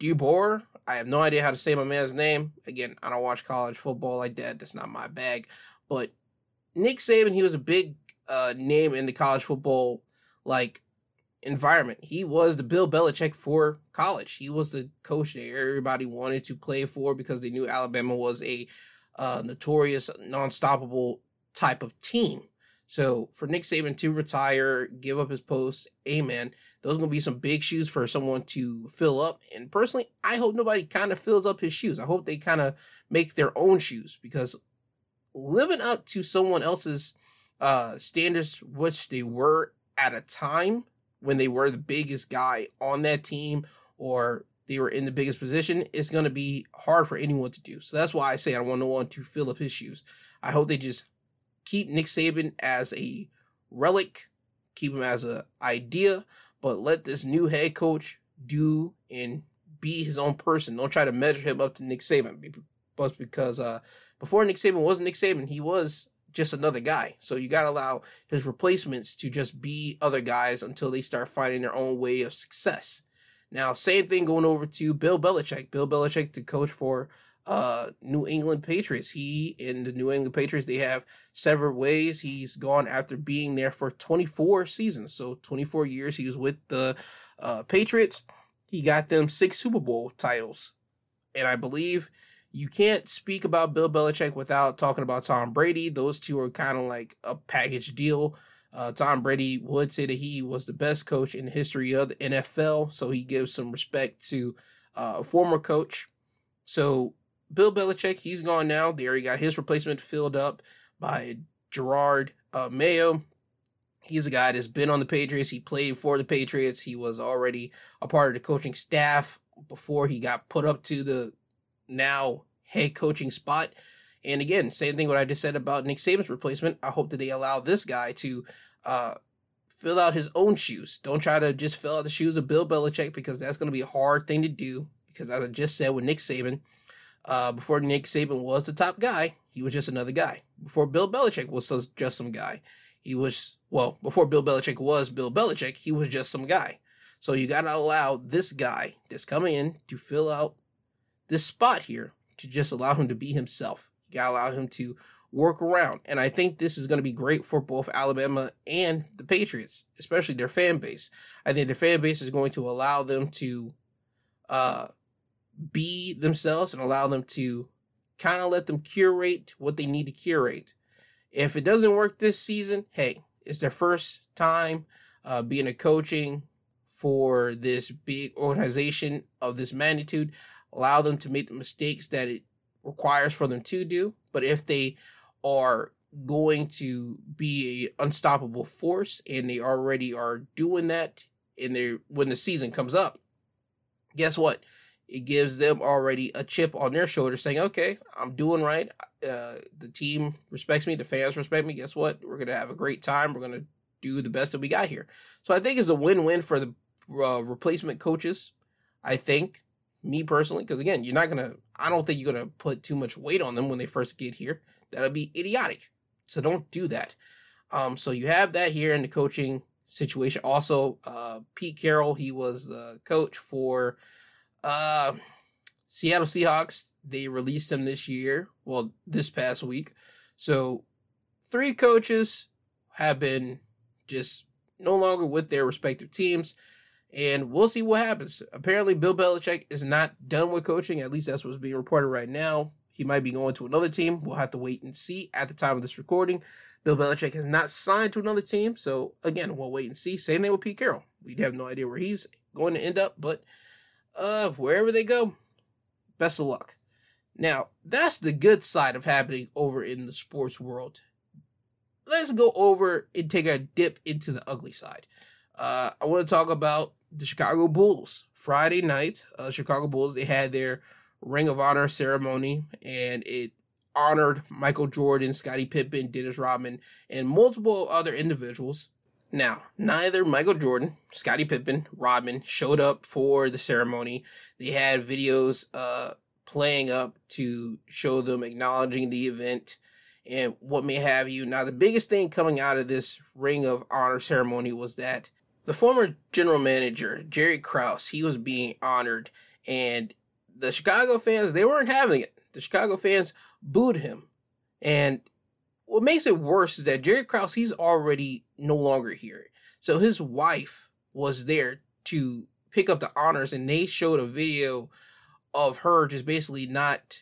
DeBoer. I have no idea how to say my man's name. Again, I don't watch college football like that. That's not my bag. But Nick Saban, he was a big uh, name in the college football like environment. He was the Bill Belichick for college. He was the coach that everybody wanted to play for because they knew Alabama was a uh, notorious, non-stoppable type of team. So for Nick Saban to retire, give up his post, amen. Those are gonna be some big shoes for someone to fill up. And personally, I hope nobody kind of fills up his shoes. I hope they kind of make their own shoes because living up to someone else's uh, standards, which they were at a time when they were the biggest guy on that team or they were in the biggest position, it's going to be hard for anyone to do. So that's why I say I want no one to fill up his shoes. I hope they just keep Nick Saban as a relic, keep him as an idea, but let this new head coach do and be his own person. Don't try to measure him up to Nick Saban, but because uh, before Nick Saban wasn't Nick Saban, he was just another guy. So you got to allow his replacements to just be other guys until they start finding their own way of success. Now, same thing going over to Bill Belichick. Bill Belichick, the coach for uh, New England Patriots. He and the New England Patriots, they have several ways. He's gone after being there for 24 seasons. So 24 years he was with the uh, Patriots. He got them six Super Bowl titles. And I believe you can't speak about Bill Belichick without talking about Tom Brady. Those two are kind of like a package deal. Uh, Tom Brady would say that he was the best coach in the history of the NFL, so he gives some respect to uh, a former coach. So Bill Belichick, he's gone now. There he got his replacement filled up by Gerard uh, Mayo. He's a guy that's been on the Patriots. He played for the Patriots. He was already a part of the coaching staff before he got put up to the now head coaching spot. And again, same thing what I just said about Nick Saban's replacement. I hope that they allow this guy to uh, fill out his own shoes. Don't try to just fill out the shoes of Bill Belichick because that's going to be a hard thing to do. Because as I just said with Nick Saban, uh, before Nick Saban was the top guy, he was just another guy. Before Bill Belichick was just some guy, he was well. Before Bill Belichick was Bill Belichick, he was just some guy. So you got to allow this guy that's coming in to fill out this spot here to just allow him to be himself. You got to allow him to work around. And I think this is to be great for both Alabama and the Patriots, especially their fan base. I think their fan base is going to allow them to uh, be themselves and allow them to kind of let them curate what they need to curate. If it doesn't work this season, hey, it's their first time uh, being a coaching for this big organization of this magnitude. Allow them to make the mistakes that it requires for them to do. But if they are going to be a unstoppable force and they already are doing that in their when the season comes up, guess what? It gives them already a chip on their shoulder saying, okay, I'm doing right. Uh, the team respects me. The fans respect me. Guess what? We're going to have a great time. We're going to do the best that we got here. So I think it's a win-win for the uh, replacement coaches. I think, me personally, because again, you're not going to, I don't think you're going to put too much weight on them when they first get here. That'll be idiotic. So don't do that. Um, so you have that here in the coaching situation. Also, uh, Pete Carroll, he was the coach for uh, Seattle Seahawks, they released him this year. Well, this past week. So three coaches have been just no longer with their respective teams. And we'll see what happens. Apparently, Bill Belichick is not done with coaching. At least that's what's being reported right now. He might be going to another team. We'll have to wait and see at the time of this recording. Bill Belichick has not signed to another team. So, again, we'll wait and see. Same thing with Pete Carroll. We have no idea where he's going to end up, but uh, wherever they go, best of luck. Now, that's the good side of happening over in the sports world. Let's go over and take a dip into the ugly side. Uh, I want to talk about the Chicago Bulls. Friday night, uh, Chicago Bulls, they had their Ring of Honor ceremony, and it honored Michael Jordan, Scottie Pippen, Dennis Rodman, and multiple other individuals. Now, neither Michael Jordan, Scottie Pippen, Rodman showed up for the ceremony. They had videos uh, playing up to show them acknowledging the event and what may have you. Now, the biggest thing coming out of this Ring of Honor ceremony was that the former general manager, Jerry Krause, he was being honored, and the Chicago fans, they weren't having it. The Chicago fans booed him. And what makes it worse is that Jerry Krause, he's already no longer here. So his wife was there to pick up the honors, and they showed a video of her just basically not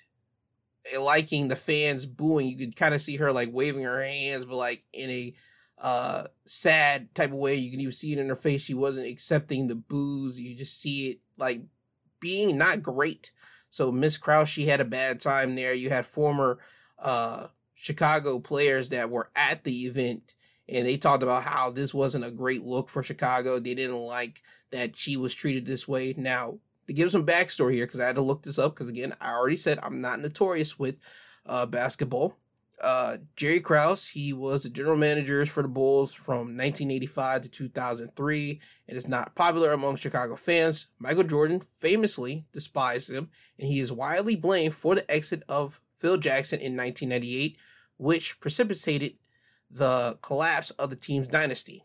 liking the fans booing. You could kind of see her like waving her hands, but like in a uh sad type of way. You can even see it in her face. She wasn't accepting the boos. You just see it like being not great. So Miss Krause, she had a bad time there. You had former uh Chicago players that were at the event and they talked about how this wasn't a great look for Chicago. They didn't like that she was treated this way. Now, to give some backstory here, because I had to look this up, because again, I already said I'm not notorious with uh, basketball. Uh, Jerry Krause, he was the general manager for the Bulls from 1985 to 2003, and is not popular among Chicago fans. Michael Jordan famously despised him, and he is widely blamed for the exit of Phil Jackson in 1998 which precipitated the collapse of the team's dynasty.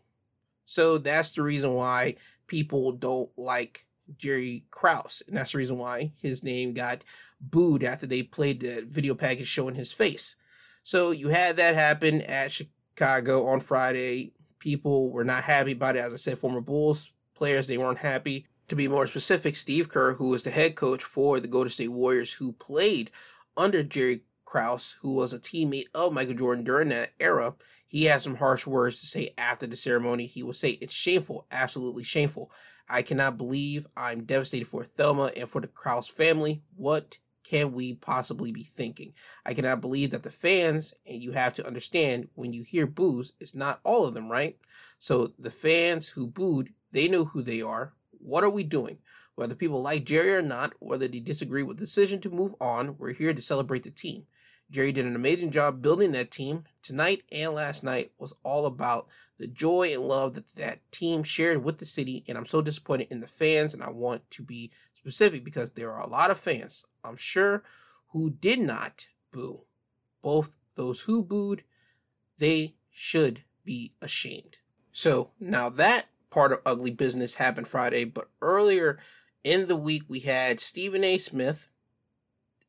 So that's the reason why people don't like Jerry Krause. And that's the reason why his name got booed after they played the video package showing his face. So you had that happen at Chicago on Friday. People were not happy about it. As I said, former Bulls players, they weren't happy. To be more specific, Steve Kerr, who was the head coach for the Golden State Warriors, who played under Jerry Krause, who was a teammate of Michael Jordan during that era, he had some harsh words to say after the ceremony. He would say, It's shameful, absolutely shameful. I cannot believe I'm devastated for Thelma and for the Krause family. What can we possibly be thinking? I cannot believe that the fans, and you have to understand when you hear boos, it's not all of them, right? So the fans who booed, they know who they are. What are we doing? Whether people like Jerry or not, whether they disagree with the decision to move on, we're here to celebrate the team. Jerry did an amazing job building that team. Tonight and last night was all about the joy and love that that team shared with the city. And I'm so disappointed in the fans, and I want to be specific because there are a lot of fans, I'm sure, who did not boo. Both those who booed, they should be ashamed. So now that part of ugly business happened Friday, but earlier in the week we had Stephen A. Smith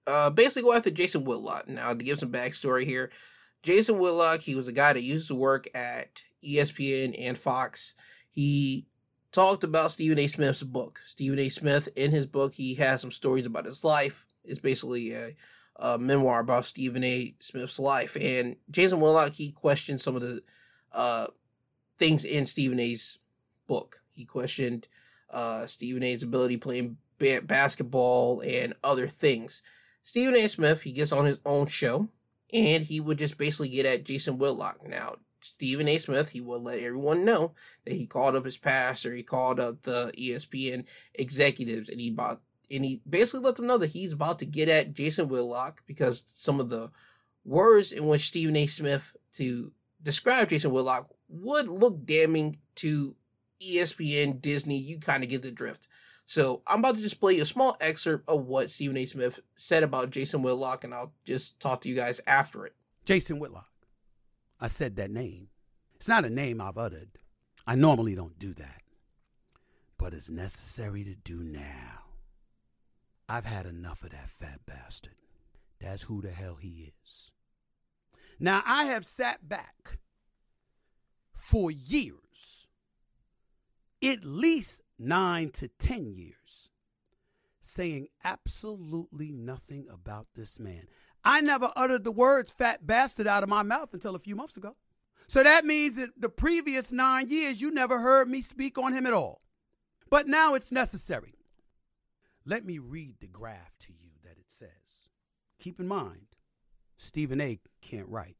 uh, basically go after Jason Whitlock. Now to give some backstory here, Jason Whitlock, he was a guy that used to work at ESPN and Fox. He talked about Stephen A. Smith's book. Stephen A. Smith, in his book, he has some stories about his life. It's basically a, a memoir about Stephen A. Smith's life. And Jason Whitlock, he questioned some of the uh, things in Stephen A.'s book. He questioned uh, Stephen A.'s ability playing ba- basketball and other things. Stephen A. Smith, he gets on his own show and he would just basically get at Jason Whitlock. Now, Stephen A. Smith, he will let everyone know that he called up his pastor, he called up the ESPN executives, and he bought and he basically let them know that he's about to get at Jason Whitlock because some of the words in which Stephen A. Smith to describe Jason Whitlock would look damning to ESPN, Disney. You kind of get the drift. So I'm about to just play a small excerpt of what Stephen A. Smith said about Jason Whitlock, and I'll just talk to you guys after it. Jason Whitlock. I said that name. It's not a name I've uttered. I normally don't do that. But it's necessary to do now. I've had enough of that fat bastard. That's who the hell he is. Now, I have sat back for years, at least nine to ten years, saying absolutely nothing about this man. I never uttered the words fat bastard out of my mouth until a few months ago. So that means that the previous nine years, you never heard me speak on him at all. But now it's necessary. Let me read the graph to you that it says. Keep in mind, Stephen A. can't write.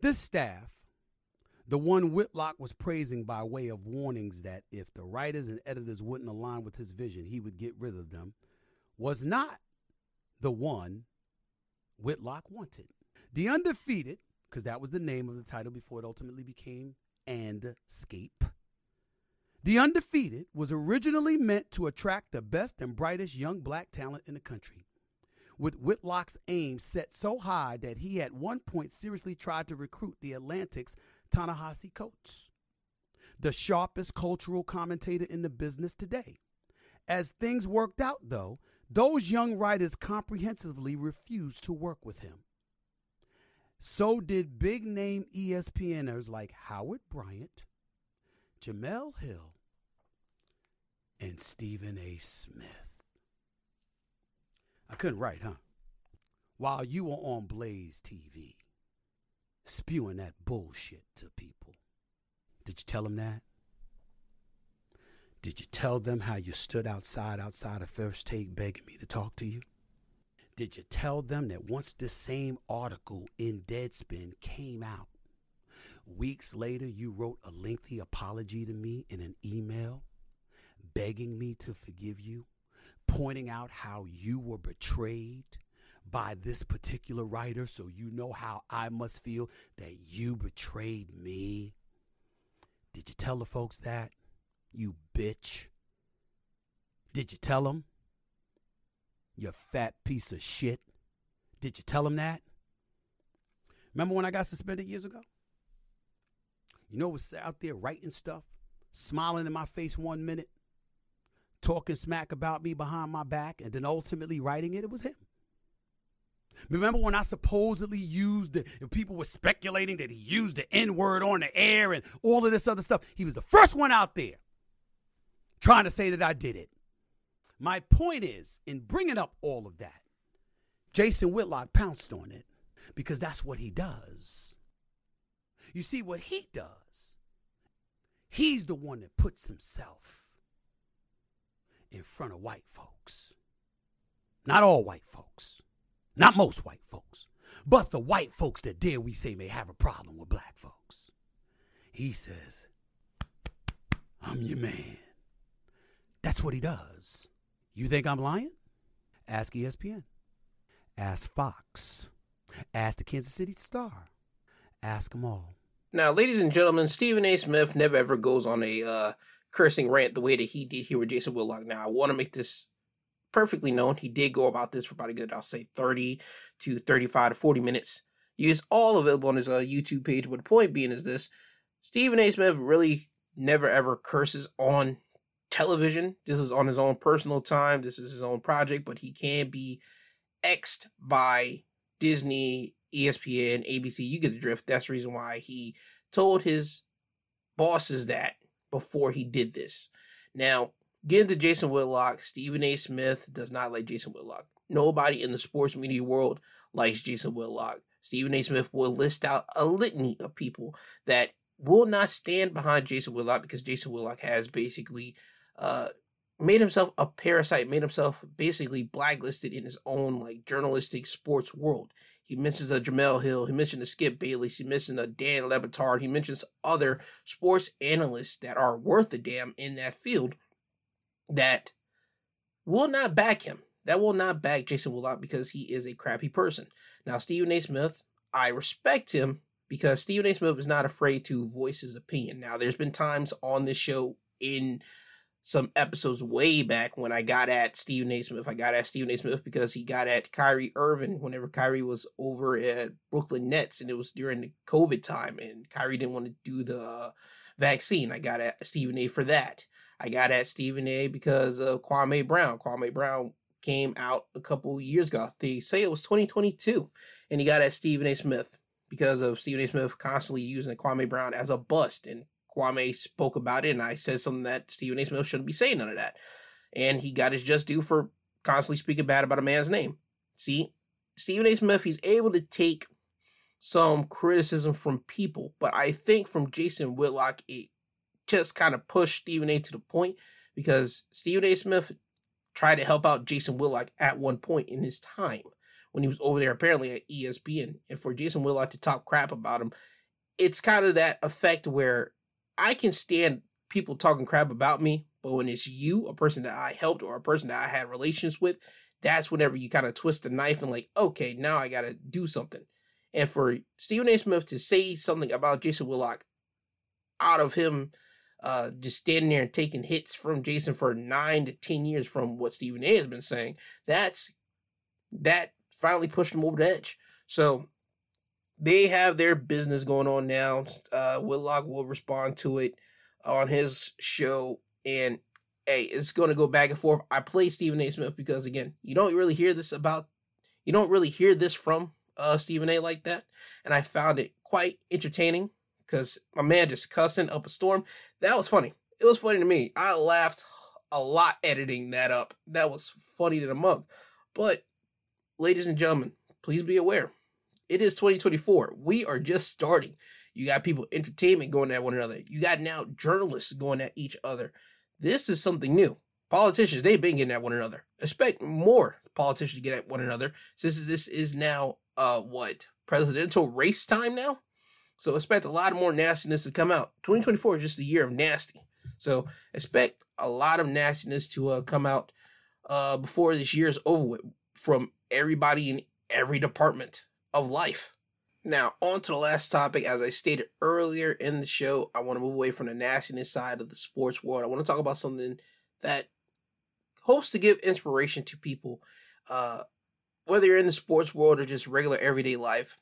This staff, the one Whitlock was praising by way of warnings that if the writers and editors wouldn't align with his vision, he would get rid of them, was not the one Whitlock wanted. The Undefeated, because that was the name of the title before it ultimately became And Scape. The Undefeated was originally meant to attract the best and brightest young black talent in the country. With Whitlock's aim set so high that he at one point seriously tried to recruit the Atlantic's Ta-Nehisi Coates, the sharpest cultural commentator in the business today. As things worked out, though, those young writers comprehensively refused to work with him. So did big name ESPNers like Howard Bryant, Jemele Hill, and Stephen A. Smith. I couldn't write, huh? While you were on Blaze TV, spewing that bullshit to people. Did you tell them that? Did you tell them how you stood outside, outside of First Take begging me to talk to you? Did you tell them that once this same article in Deadspin came out, weeks later you wrote a lengthy apology to me in an email, begging me to forgive you, pointing out how you were betrayed by this particular writer so you know how I must feel that you betrayed me? Did you tell the folks that? You bitch. Did you tell them? You fat piece of shit. Did you tell them that? Remember when I got suspended years ago? You know was out there writing stuff, smiling in my face one minute, talking smack about me behind my back, and then ultimately writing it? It was him. Remember when I supposedly used the people were speculating that he used the N word on the air and all of this other stuff? He was the first one out there trying to say that I did it. My point is, in bringing up all of that, Jason Whitlock pounced on it because that's what he does. You see, what he does, he's the one that puts himself in front of white folks. Not all white folks. Not most white folks. But the white folks that dare we say may have a problem with black folks. He says, I'm your man. That's what he does. You think I'm lying? Ask ESPN. Ask Fox. Ask the Kansas City Star. Ask them all. Now, ladies and gentlemen, Stephen A. Smith never ever goes on a uh, cursing rant the way that he did here with Jason Whitlock. Now, I want to make this perfectly known. He did go about this for about a good, I'll say, 30 to 35 to 40 minutes. It's all available on his uh, YouTube page. But the point being is this Stephen A. Smith really never ever curses on television. This is on his own personal time. This is his own project, but he can be X'd by Disney, ESPN, ABC. You get the drift. That's the reason why he told his bosses that before he did this. Now, getting to Jason Whitlock, Stephen A. Smith does not like Jason Whitlock. Nobody in the sports media world likes Jason Whitlock. Stephen A. Smith will list out a litany of people that will not stand behind Jason Whitlock because Jason Whitlock has basically uh, made himself a parasite, made himself basically blacklisted in his own like journalistic sports world. He mentions a Jemele Hill, he mentioned a Skip Bayless, he mentioned a Dan Le Batard, he mentions other sports analysts that are worth a damn in that field that will not back him. That will not back Jason Whitlock because he is a crappy person. Now, Stephen A. Smith, I respect him because Stephen A. Smith is not afraid to voice his opinion. Now, there's been times on this show in some episodes way back when I got at Stephen A. Smith. I got at Stephen A. Smith because he got at Kyrie Irving whenever Kyrie was over at Brooklyn Nets, and it was during the COVID time, and Kyrie didn't want to do the vaccine. I got at Stephen A. for that. I got at Stephen A. because of Kwame Brown. Kwame Brown came out a couple years ago. They say it was 2022, and he got at Stephen A. Smith because of Stephen A. Smith constantly using Kwame Brown as a bust and Kwame spoke about it, and I said something that Stephen A. Smith shouldn't be saying none of that. And he got his just due for constantly speaking bad about a man's name. See, Stephen A. Smith, he's able to take some criticism from people, but I think from Jason Whitlock, it just kind of pushed Stephen A. to the point because Stephen A. Smith tried to help out Jason Willock at one point in his time when he was over there apparently at ESPN. And for Jason Willock to talk crap about him, it's kind of that effect where I can stand people talking crap about me, but when it's you, a person that I helped or a person that I had relations with, that's whenever you kind of twist the knife and like, okay, now I got to do something. And for Stephen A. Smith to say something about Jason Willock out of him uh, just standing there and taking hits from Jason for nine to 10 years from what Stephen A. has been saying, that's that finally pushed him over the edge. So they have their business going on now. Uh, Whitlock will respond to it on his show, and hey, it's going to go back and forth. I play Stephen A. Smith because again, you don't really hear this about, you don't really hear this from uh, Stephen A. like that, and I found it quite entertaining because my man just cussing up a storm. That was funny. It was funny to me. I laughed a lot editing that up. That was funny to the mug. But, ladies and gentlemen, please be aware it is 2024. We are just starting. You got people entertainment going at one another. You got now journalists going at each other. This is something new. Politicians, they've been getting at one another. Expect more politicians to get at one another since this is now uh what presidential race time now. So expect a lot more nastiness to come out. 2024 is just a year of nasty. So expect a lot of nastiness to uh, come out uh before this year is over with from everybody in every department of life. Now, on to the last topic. As I stated earlier in the show, I want to move away from the nastiness side of the sports world. I want to talk about something that hopes to give inspiration to people, uh, whether you're in the sports world or just regular everyday life.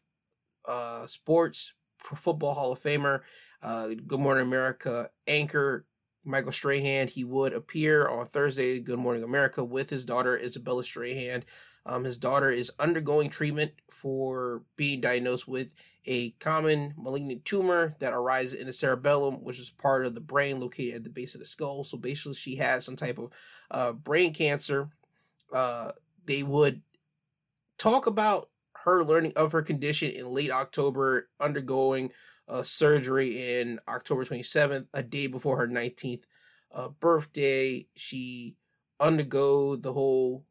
Uh, sports, Football Hall of Famer, uh, Good Morning America anchor Michael Strahan. He would appear on Thursday, Good Morning America, with his daughter Isabella Strahan. Um, his daughter is undergoing treatment for being diagnosed with a common malignant tumor that arises in the cerebellum, which is part of the brain located at the base of the skull. So basically, she has some type of uh, brain cancer. Uh, they would talk about her learning of her condition in late October, undergoing uh, surgery in October 27th, a day before her 19th uh, birthday. She undergo the whole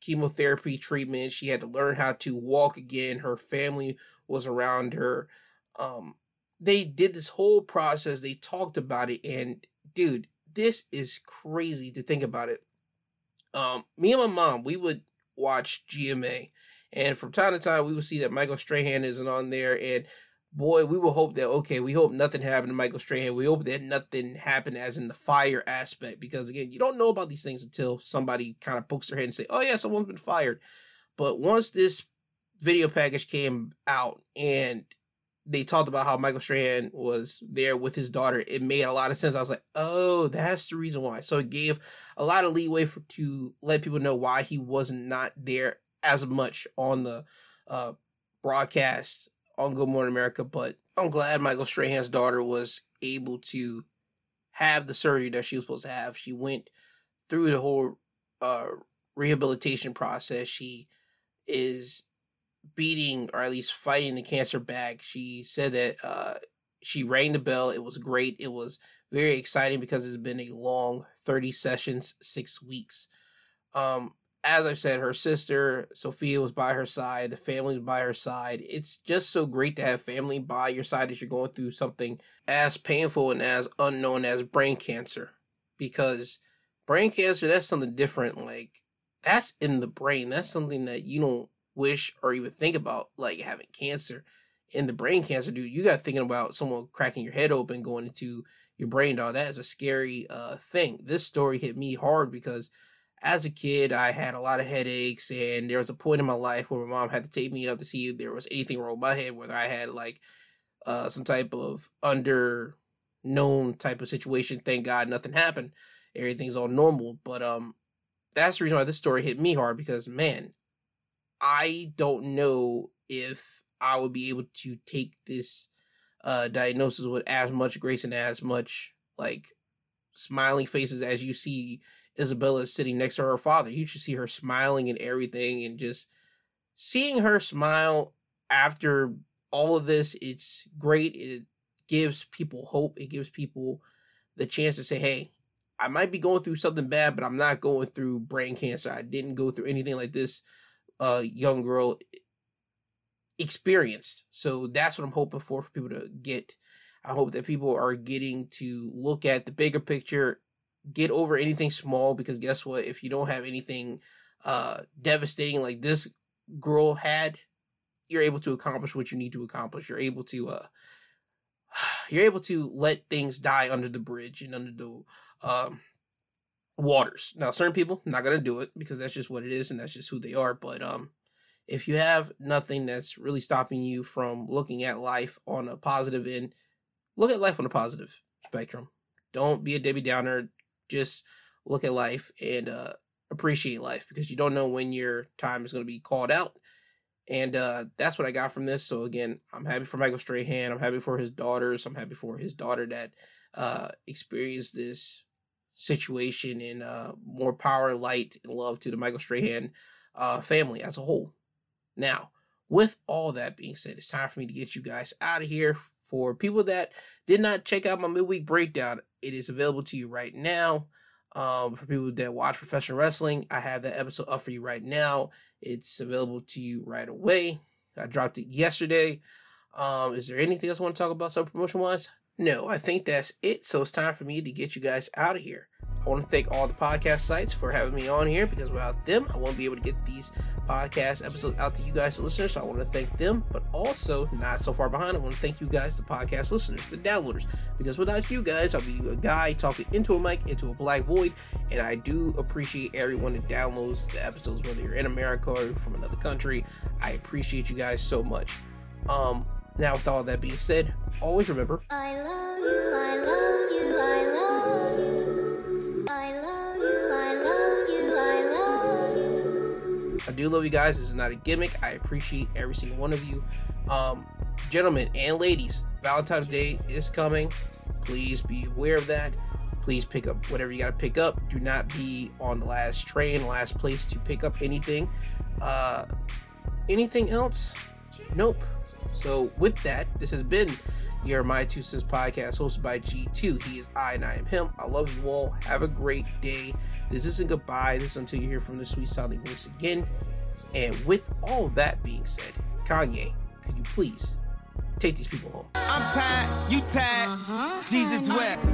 chemotherapy treatment. She had to learn how to walk again. Her family was around her. Um, they did this whole process. They talked about it, and dude, this is crazy to think about it. Um, me and my mom, we would watch GMA, and from time to time, we would see that Michael Strahan isn't on there, and boy, we will hope that okay, we hope nothing happened to Michael Strahan. We hope that nothing happened as in the fire aspect, because again, you don't know about these things until somebody kind of pokes their head and say, "Oh yeah, someone's been fired." But once this video package came out and they talked about how Michael Strahan was there with his daughter, it made a lot of sense. I was like, "Oh, that's the reason why." So it gave a lot of leeway for to let people know why he was not there as much on the uh, broadcast on Good Morning America, but I'm glad Michael Strahan's daughter was able to have the surgery that she was supposed to have. She went through the whole uh, rehabilitation process. She is beating or at least fighting the cancer back. She said that uh, she rang the bell. It was great. It was very exciting because it's been a long 30 sessions, six weeks. Um, as I've said, her sister Sophia was by her side, the family was by her side. It's just so great to have family by your side as you're going through something as painful and as unknown as brain cancer. Because brain cancer, that's something different. Like, that's in the brain. That's something that you don't wish or even think about, like having cancer. In the brain cancer, dude, you got thinking about someone cracking your head open, going into your brain, dog. That is a scary uh, thing. This story hit me hard because as a kid, I had a lot of headaches, and there was a point in my life where my mom had to take me up to see if there was anything wrong with my head, whether I had like uh, some type of under known type of situation. Thank God nothing happened. Everything's all normal. But um that's the reason why this story hit me hard because man, I don't know if I would be able to take this uh diagnosis with as much grace and as much like smiling faces as you see Isabella is sitting next to her father. You should see her smiling and everything, and just seeing her smile after all of this, it's great. It gives people hope. It gives people the chance to say, hey, I might be going through something bad, but I'm not going through brain cancer. I didn't go through anything like this uh, young girl experienced. So that's what I'm hoping for for people to get. I hope that people are getting to look at the bigger picture get over anything small because guess what? If you don't have anything uh devastating like this girl had, you're able to accomplish what you need to accomplish. You're able to uh you're able to let things die under the bridge and under the um waters. Now certain people not gonna do it because that's just what it is and that's just who they are. But um if you have nothing that's really stopping you from looking at life on a positive end, look at life on a positive spectrum. Don't be a Debbie Downer just look at life and uh, appreciate life because you don't know when your time is going to be called out. And uh, that's what I got from this. So again, I'm happy for Michael Strahan. I'm happy for his daughters. I'm happy for his daughter that uh, experienced this situation and uh, more power, light, and love to the Michael Strahan uh, family as a whole. Now, with all that being said, it's time for me to get you guys out of here. For people that did not check out my midweek breakdown, it is available to you right now. Um, for people that watch professional wrestling, I have that episode up for you right now. It's available to you right away. I dropped it yesterday. Um, is there anything else I want to talk about, sub promotion wise? No, I think that's it. So it's time for me to get you guys out of here. I want to thank all the podcast sites for having me on here because without them, I won't be able to get these podcast episodes out to you guys, the listeners. So I want to thank them, but also not so far behind. I want to thank you guys, the podcast listeners, the downloaders, because without you guys, I'll be a guy talking into a mic, into a black void. And I do appreciate everyone that downloads the episodes, whether you're in America or from another country. I appreciate you guys so much. Um, now, with all that being said, always remember I love you, I love you, I do love you guys. This is not a gimmick. I appreciate every single one of you. Um, gentlemen and ladies, Valentine's Day is coming. Please be aware of that. Please pick up whatever you got to pick up. Do not be on the last train, last place to pick up anything. Uh, anything else? Nope. So, with that, this has been your My Two Cents podcast hosted by G2. He is I and I am him. I love you all. Have a great day. This isn't goodbye. This is until you hear from the sweet sounding voice again. And with all that being said, Kanye, could you please take these people home? I'm tired, you tired, uh-huh. Jesus wept.